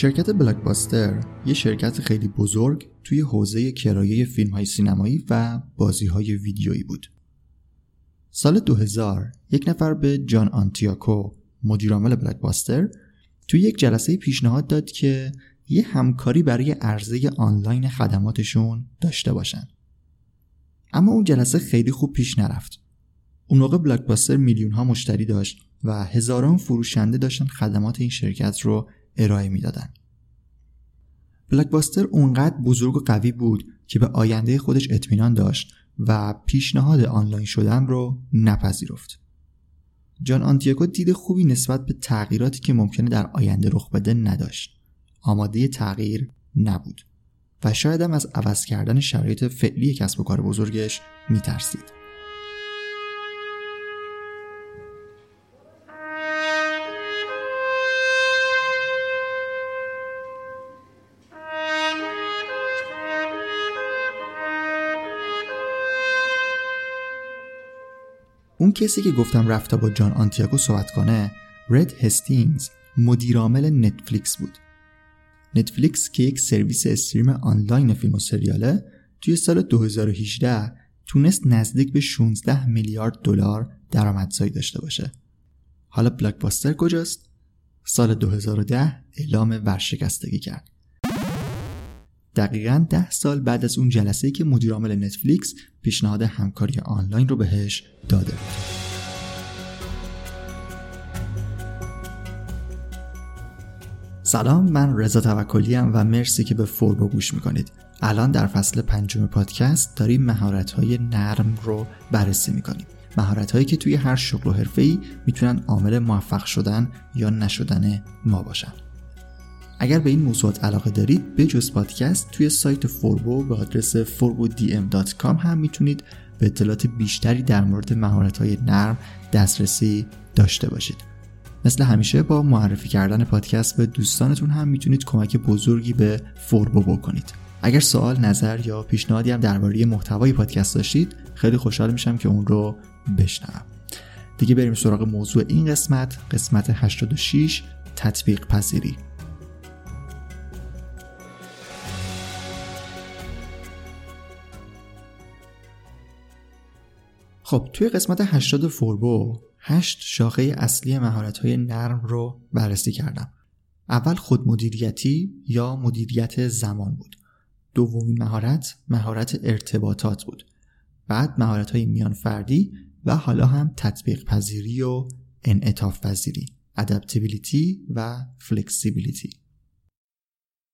شرکت بلاکباستر یه شرکت خیلی بزرگ توی حوزه کرایه فیلم های سینمایی و بازی های ویدیویی بود. سال 2000 یک نفر به جان آنتیاکو مدیرعامل بلاکباستر توی یک جلسه پیشنهاد داد که یه همکاری برای عرضه آنلاین خدماتشون داشته باشن. اما اون جلسه خیلی خوب پیش نرفت. اون موقع بلاکباستر میلیون ها مشتری داشت و هزاران فروشنده داشتن خدمات این شرکت رو ارائه می‌دادن. بلاکباستر اونقدر بزرگ و قوی بود که به آینده خودش اطمینان داشت و پیشنهاد آنلاین شدن رو نپذیرفت. جان آنتیاگو دید خوبی نسبت به تغییراتی که ممکنه در آینده رخ بده نداشت. آماده تغییر نبود و شاید هم از عوض کردن شرایط فعلی کسب و کار بزرگش میترسید. اون کسی که گفتم رفته با جان آنتیاگو صحبت کنه رد هستینگز مدیرعامل نتفلیکس بود. نتفلیکس که یک سرویس استریم آنلاین فیلم و سریاله توی سال 2018 تونست نزدیک به 16 میلیارد دلار درآمدزایی داشته باشه. حالا بلاکباستر کجاست؟ سال 2010 اعلام ورشکستگی کرد. دقیقا ده سال بعد از اون جلسه که مدیر عامل نتفلیکس پیشنهاد همکاری آنلاین رو بهش داده. بود سلام من رضا توکلی و مرسی که به فوربو گوش می‌کنید. الان در فصل پنجم پادکست داریم مهارت های نرم رو بررسی می‌کنیم. مهارت هایی که توی هر شغل و حرفه ای می‌تونن عامل موفق شدن یا نشدن ما باشن. اگر به این موضوعات علاقه دارید به جز پادکست توی سایت فوربو به آدرس forbodm.com هم می‌تونید به اطلاعات بیشتری در مورد مهارت های نرم دسترسی داشته باشید. مثل همیشه با معرفی کردن پادکست به دوستانتون هم می‌تونید کمک بزرگی به فوربو بکنید. اگر سوال نظر یا پیشنهادی هم درباره محتوای پادکست داشتید خیلی خوشحال میشم که اون رو بشنوم. دیگه بریم سراغ موضوع این قسمت قسمت 86 تطبیق پذیری خب توی قسمت 80 فوربو 8 شاخه اصلی های نرم رو بررسی کردم. اول خودمدیریتی یا مدیریت زمان بود. دومین مهارت مهارت ارتباطات بود. بعد مهارت های میان فردی و حالا هم تطبیق پذیری و انعطاف پذیری adaptability و flexibility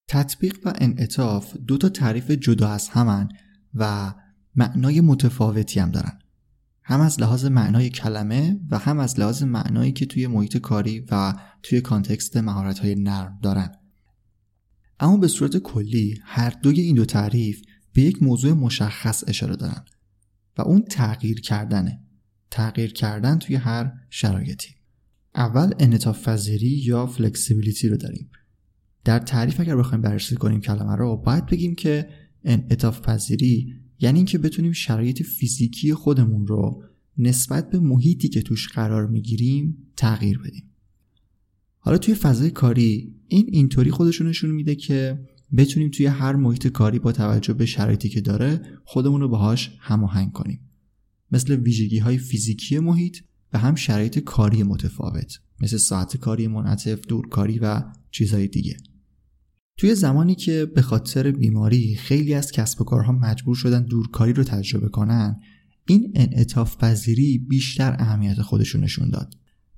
تطبیق و انعطاف دو تا تعریف جدا از همن و معنای متفاوتی هم دارن هم از لحاظ معنای کلمه و هم از لحاظ معنایی که توی محیط کاری و توی context مهارت های نرم دارن. اما به صورت کلی هر دوی این دو تعریف به یک موضوع مشخص اشاره دارن و اون تغییر کردنه. تغییر کردن توی هر شرایطی. اول انعطاف پذیری یا flexibility رو داریم. در تعریف اگر بخوایم بررسی کنیم کلمه رو باید بگیم که انعطاف پذیری یعنی اینکه بتونیم شرایط فیزیکی خودمون رو نسبت به محیطی که توش قرار می‌گیریم تغییر بدیم. حالا توی فضای کاری این اینطوری خودشون نشون میده که بتونیم توی هر محیط کاری با توجه به شرایطی که داره خودمون رو باهاش هماهنگ کنیم. مثل ویژگی های فیزیکی محیط و هم شرایط کاری متفاوت مثل ساعت کاری منعطف دورکاری و چیزهای دیگه. توی زمانی که به خاطر بیماری خیلی از کسب و کارها مجبور شدن دورکاری رو تجربه کنن این انعطاف پذیری بیشتر اهمیت خودشون نشون داد.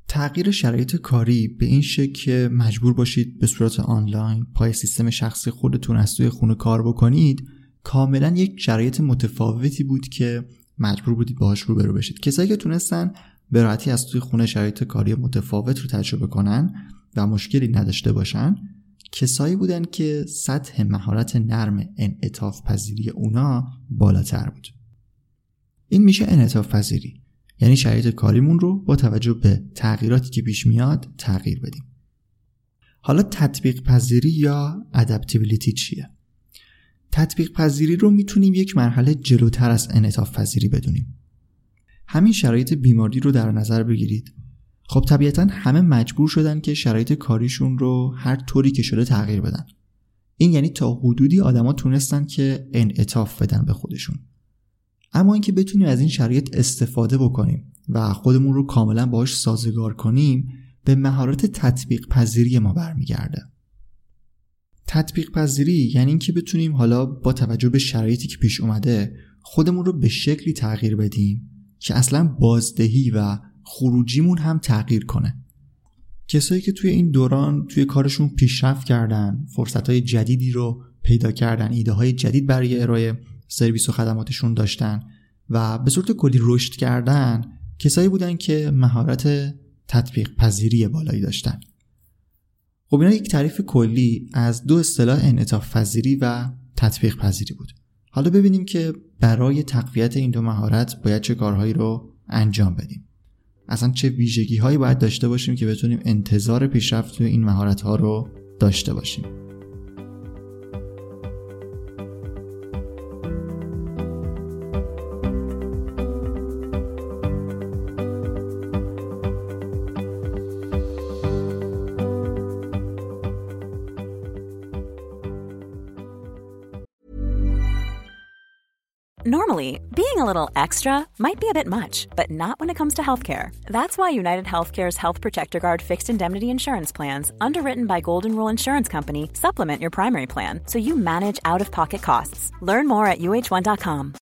تغییر شرایط کاری به این شکل که مجبور باشید به صورت آنلاین پای سیستم شخصی خودتون از توی خونه کار بکنید کاملا یک شرایط متفاوتی بود که مجبور بودید باهاش روبرو بشید. کسایی که تونستن به راحتی از توی خونه شرایط کاری متفاوت رو تجربه کنن و مشکلی نداشته باشن کسایی بودن که سطح مهارت نرم انعطاف پذیری اونا بالاتر بود. این میشه انعطاف پذیری. یعنی شرایط کاریمون رو با توجه به تغییراتی که پیش میاد تغییر بدیم. حالا تطبیق پذیری یا ادپتیبیلیتی چیه؟ تطبیق پذیری رو می‌تونیم یک مرحله جلوتر از انعطاف پذیری بدونیم. همین شرایط بیماری رو در نظر بگیرید. خب طبیعتا همه مجبور شدن که شرایط کاریشون رو هر طوری که شده تغییر بدن. این یعنی تا حدودی آدما تونستن که انعطاف بدن به خودشون. اما اینکه بتونیم از این شرایط استفاده بکنیم و خودمون رو کاملا باهاش سازگار کنیم به مهارت تطبیق پذیری ما برمیگرده. تطبیق پذیری یعنی اینکه بتونیم حالا با توجه به شرایطی که پیش اومده خودمون رو به شکلی تغییر بدیم که اصلا بازدهی و خروجیمون هم تغییر کنه. کسایی که توی این دوران توی کارشون پیشرفت کردن فرصت های جدیدی رو پیدا کردن ایده های جدید برای ارائه سرویس و خدماتشون داشتن و به صورت کلی رشد کردن کسایی بودن که مهارت تطبیق پذیری بالایی داشتن. خب اینا یک تعریف کلی از دو اصطلاح انعطاف پذیری و تطبیق پذیری بود. حالا ببینیم که برای تقویت این دو مهارت باید چه کارهایی رو انجام بدیم. اصلا چه ویژگی هایی باید داشته باشیم که بتونیم انتظار پیشرفت توی این مهارت ها رو داشته باشیم. Little extra might be a bit much, but not when it comes to healthcare. That's why United Healthcare's Health Protector Guard fixed indemnity insurance plans, underwritten by Golden Rule Insurance Company, supplement your primary plan so you manage out of pocket costs. Learn more at uh1.com.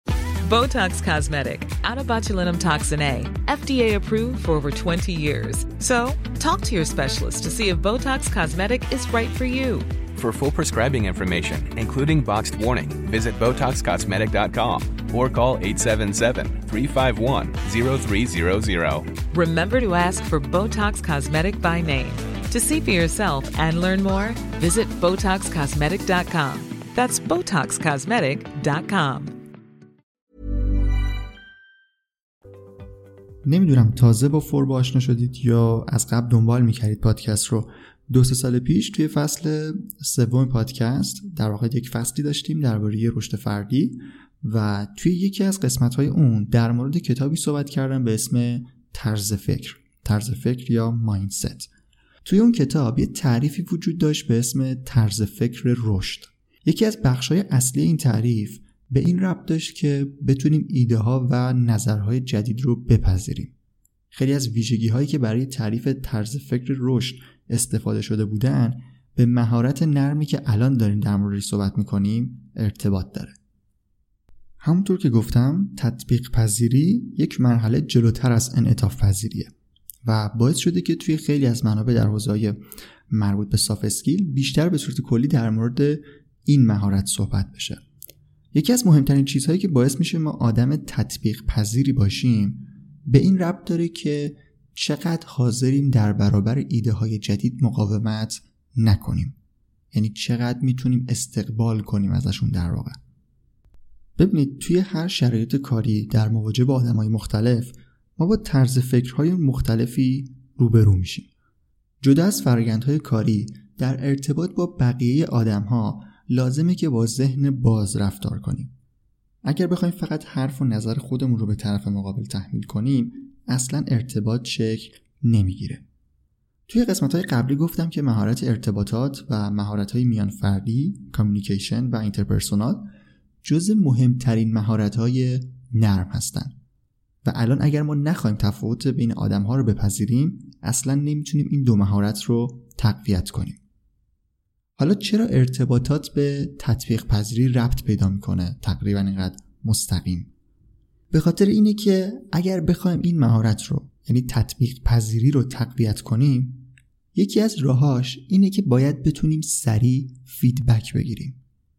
Botox Cosmetic, out of botulinum toxin A, FDA approved for over 20 years. So, talk to your specialist to see if Botox Cosmetic is right for you. For full prescribing information, including boxed warning, visit BotoxCosmetic.com or call 877-351-0300. Remember to ask for Botox Cosmetic by name. To see for yourself and learn more, visit BotoxCosmetic.com. That's BotoxCosmetic.com. نمیدونم تازه با فوربا آشنا شدید یا از قبل دنبال میکردید پادکست رو دو سه سال پیش توی فصل سوم پادکست در واقع یک فصلی داشتیم درباره رشد فردی و توی یکی از قسمت های اون در مورد کتابی صحبت کردم به اسم طرز فکر طرز فکر یا مایندست. توی اون کتاب یه تعریفی وجود داشت به اسم طرز فکر رشد. یکی از های اصلی این تعریف به این ربط داشت که بتونیم ایده ها و نظرهای جدید رو بپذیریم. خیلی از ویژگی هایی که برای تعریف طرز فکر رشد استفاده شده بودن به مهارت نرمی که الان داریم در موردش صحبت می‌کنیم ارتباط داره. همونطور که گفتم تطبیق پذیری یک مرحله جلوتر از انعطاف پذیریه و باعث شده که توی خیلی از منابع در حوزه مربوط به ساف اسکیل بیشتر به صورت کلی در مورد این مهارت صحبت بشه. یکی از مهمترین چیزهایی که باعث میشه ما آدم تطبیق پذیری باشیم به این ربط داره که چقدر حاضریم در برابر ایده های جدید مقاومت نکنیم. یعنی چقدر می‌تونیم استقبال کنیم ازشون در واقع. ببینید توی هر شرایط کاری در مواجهه با آدم های مختلف ما با طرز فکرهای مختلفی روبرو میشیم. جدا از فرایندهای کاری در ارتباط با بقیه آدم ها لازمه که با ذهن باز رفتار کنیم. اگر بخوایم فقط حرف و نظر خودمون رو به طرف مقابل تحمیل کنیم اصلا ارتباط شکل نمی‌گیره. توی قسمت های قبلی گفتم که مهارت ارتباطات و مهارت های میان فردی communication و interpersonal جز مهمترین مهارت های نرم هستند و الان اگر ما نخوایم تفاوت بین آدم ها رو بپذیریم اصلا نمی‌تونیم این دو مهارت رو تقویت کنیم. حالا چرا ارتباطات به تطبیق پذیری ربط پیدا می‌کنه؟ تقریبا اینقدر مستقیم. به خاطر اینه که اگر بخوایم این مهارت رو یعنی تطبیق پذیری رو تقویت کنیم یکی از راهاش اینه که باید بتونیم سریع فیدبک بگیریم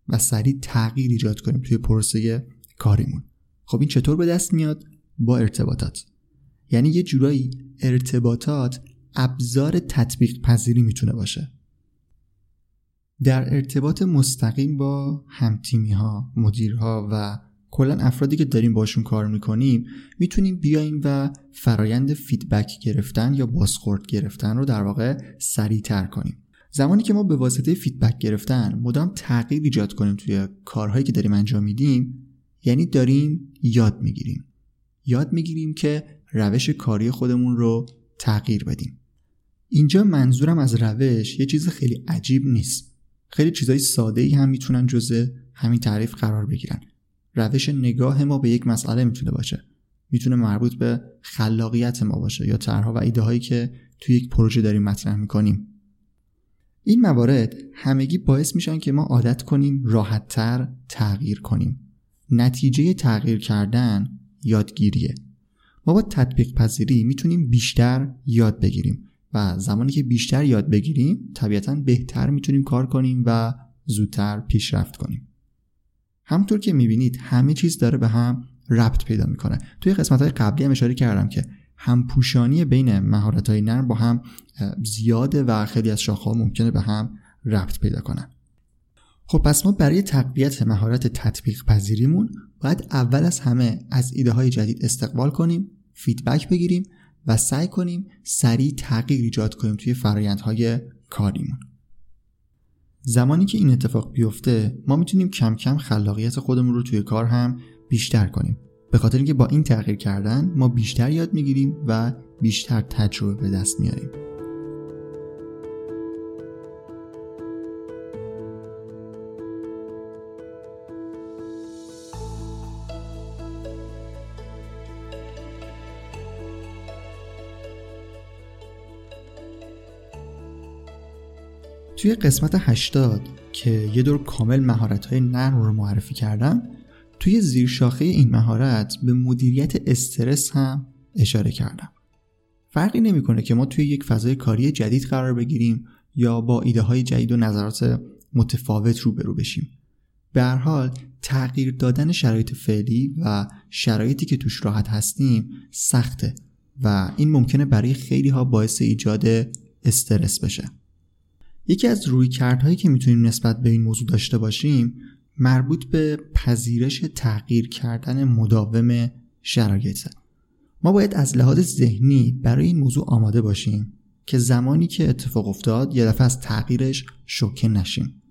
و سریع تغییر ایجاد کنیم توی پروسه کاریمون. خب این چطور به دست میاد؟ با ارتباطات. یعنی یه جورایی ارتباطات ابزار تطبیق پذیری می‌تونه باشه. در ارتباط مستقیم با همتیمی ها مدیرها و کلا افرادی که داریم باشون کار می‌کنیم می‌تونیم بیایم و فرایند feedback گرفتن یا بازخورد گرفتن رو در واقع سریعتر کنیم. زمانی که ما به واسطه feedback گرفتن مدام تغییر ایجاد کنیم توی کارهایی که داریم انجام میدیم یعنی داریم یاد می‌گیریم. یاد می‌گیریم که روش کاری خودمون رو تغییر بدیم. اینجا منظورم از روش یه چیز خیلی عجیب نیست. خیلی چیزای ساده ای هم می‌تونن جزء همین تعریف قرار بگیرن. روش نگاه ما به یک مسئله می‌تونه باشه. می‌تونه مربوط به خلاقیت ما باشه یا طرحها و ایده هایی که توی یک پروژه داریم مطرح می‌کنیم. این موارد همگی باعث میشن که ما عادت کنیم راحتتر تغییر کنیم. نتیجه تغییر کردن یادگیریه. ما با تطبیق پذیری می‌تونیم بیشتر یاد بگیریم. و زمانی که بیشتر یاد بگیریم طبیعتا بهتر می‌تونیم کار کنیم و زودتر پیشرفت کنیم. همطور که می‌بینید همه چیز داره به هم ربط پیدا می‌کنه. توی قسمت های قبلی هم اشاره کردم که همپوشانی بین مهارت های نرم با هم زیاده و خیلی از شاخه ممکنه به هم ربط پیدا کنن. خب پس ما برای تقویت مهارت تطبیق پذیریمون باید اول از همه از ایده های جدید استقبال کنیم فیدبک بگیریم و سعی کنیم سریع تغییر ایجاد کنیم توی فرایندهای کاریمون. زمانی که این اتفاق بیفته ما می‌تونیم کم کم خلاقیت خودمون رو توی کار هم بیشتر کنیم. به خاطر اینکه با این تغییر کردن ما بیشتر یاد می‌گیریم و بیشتر تجربه به دست میاریم. توی قسمت 80 که یه دور کامل مهارت های نرم رو معرفی کردم توی زیرشاخه این مهارت به مدیریت استرس هم اشاره کردم. فرقی نمی‌کنه که ما توی یک فضای کاری جدید قرار بگیریم یا با ایده های جدید و نظرات متفاوت روبرو بشیم. به هر حال تغییر دادن شرایط فعلی و شرایطی که توش راحت هستیم سخته و این ممکنه برای خیلی ها باعث ایجاد استرس بشه. یکی از روی کردهایی که می‌تونیم نسبت به این موضوع داشته باشیم مربوط به پذیرش تغییر کردن مداوم شرایطه ما باید از لحاظ ذهنی برای این موضوع آماده باشیم که زمانی که اتفاق افتاد یه دفعه از تغییرش شوکه نشیم.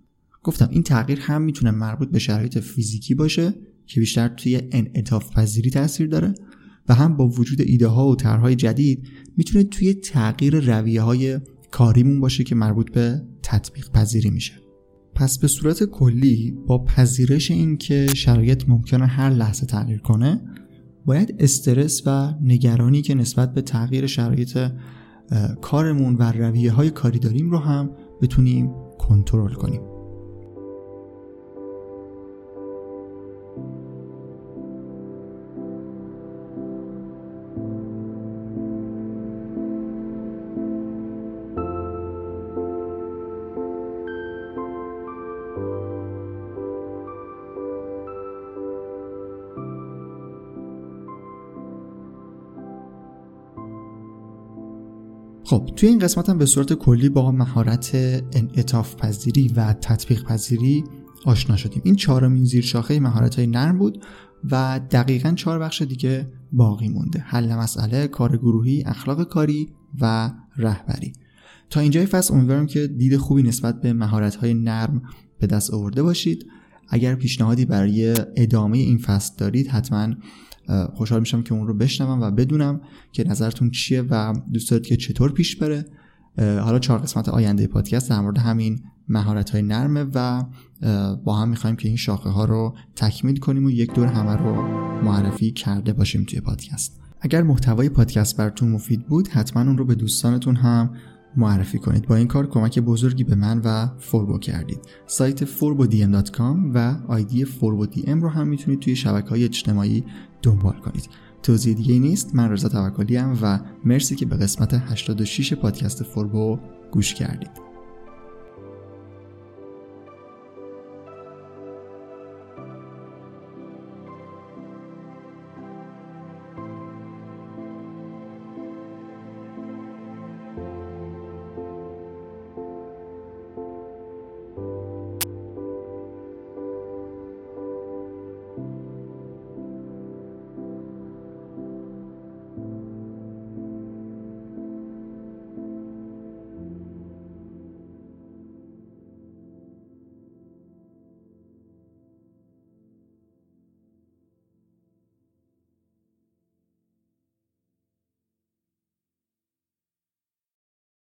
گفتم این تغییر هم می‌تونه مربوط به شرایط فیزیکی باشه که بیشتر توی انعطاف پذیری تاثیر داره و هم با وجود ایده ها و طرحهای جدید می‌تونه توی تغییر رویه های کاریمون باشه که مربوط به تطبیق پذیری میشه. پس به صورت کلی با پذیرش این که شرایط ممکنه هر لحظه تغییر کنه باید استرس و نگرانی که نسبت به تغییر شرایط کارمون و رویه های کاری داریم رو هم بتونیم کنترل کنیم. خب توی این قسمت هم به صورت کلی با مهارت انعطاف پذیری و تطبیق پذیری آشنا شدیم. این چهارمین زیر شاخه مهارت های نرم بود و دقیقا چهار بخش دیگه باقی مونده. حل مسئله کار گروهی اخلاق کاری و رهبری. تا اینجای فصل امیدوارم که دید خوبی نسبت به مهارت های نرم به دست آورده باشید. اگر پیشنهادی برای ادامه این فصل دارید حتما خوشحال میشم که اون رو بشنوم و بدونم که نظرتون چیه و دوست دارید که چطور پیش بره. حالا چهار قسمت آینده پادکست در مورد همین مهارت های نرمه و با هم می‌خوایم که این شاخه ها رو تکمیل کنیم و یک دور همه رو معرفی کرده باشیم توی پادکست. اگر محتوای پادکست براتون مفید بود حتما اون رو به دوستانتون هم معرفی کنید. با این کار کمک بزرگی به من و فوربو کردید. سایت forbodm.com و آیدی forbodm رو هم می‌تونید توی شبکه های اجتماعی دنبال کنید. توضیح دیگه نیست من رضا توکلی و مرسی که به قسمت 86 پادکست فوربو گوش کردید.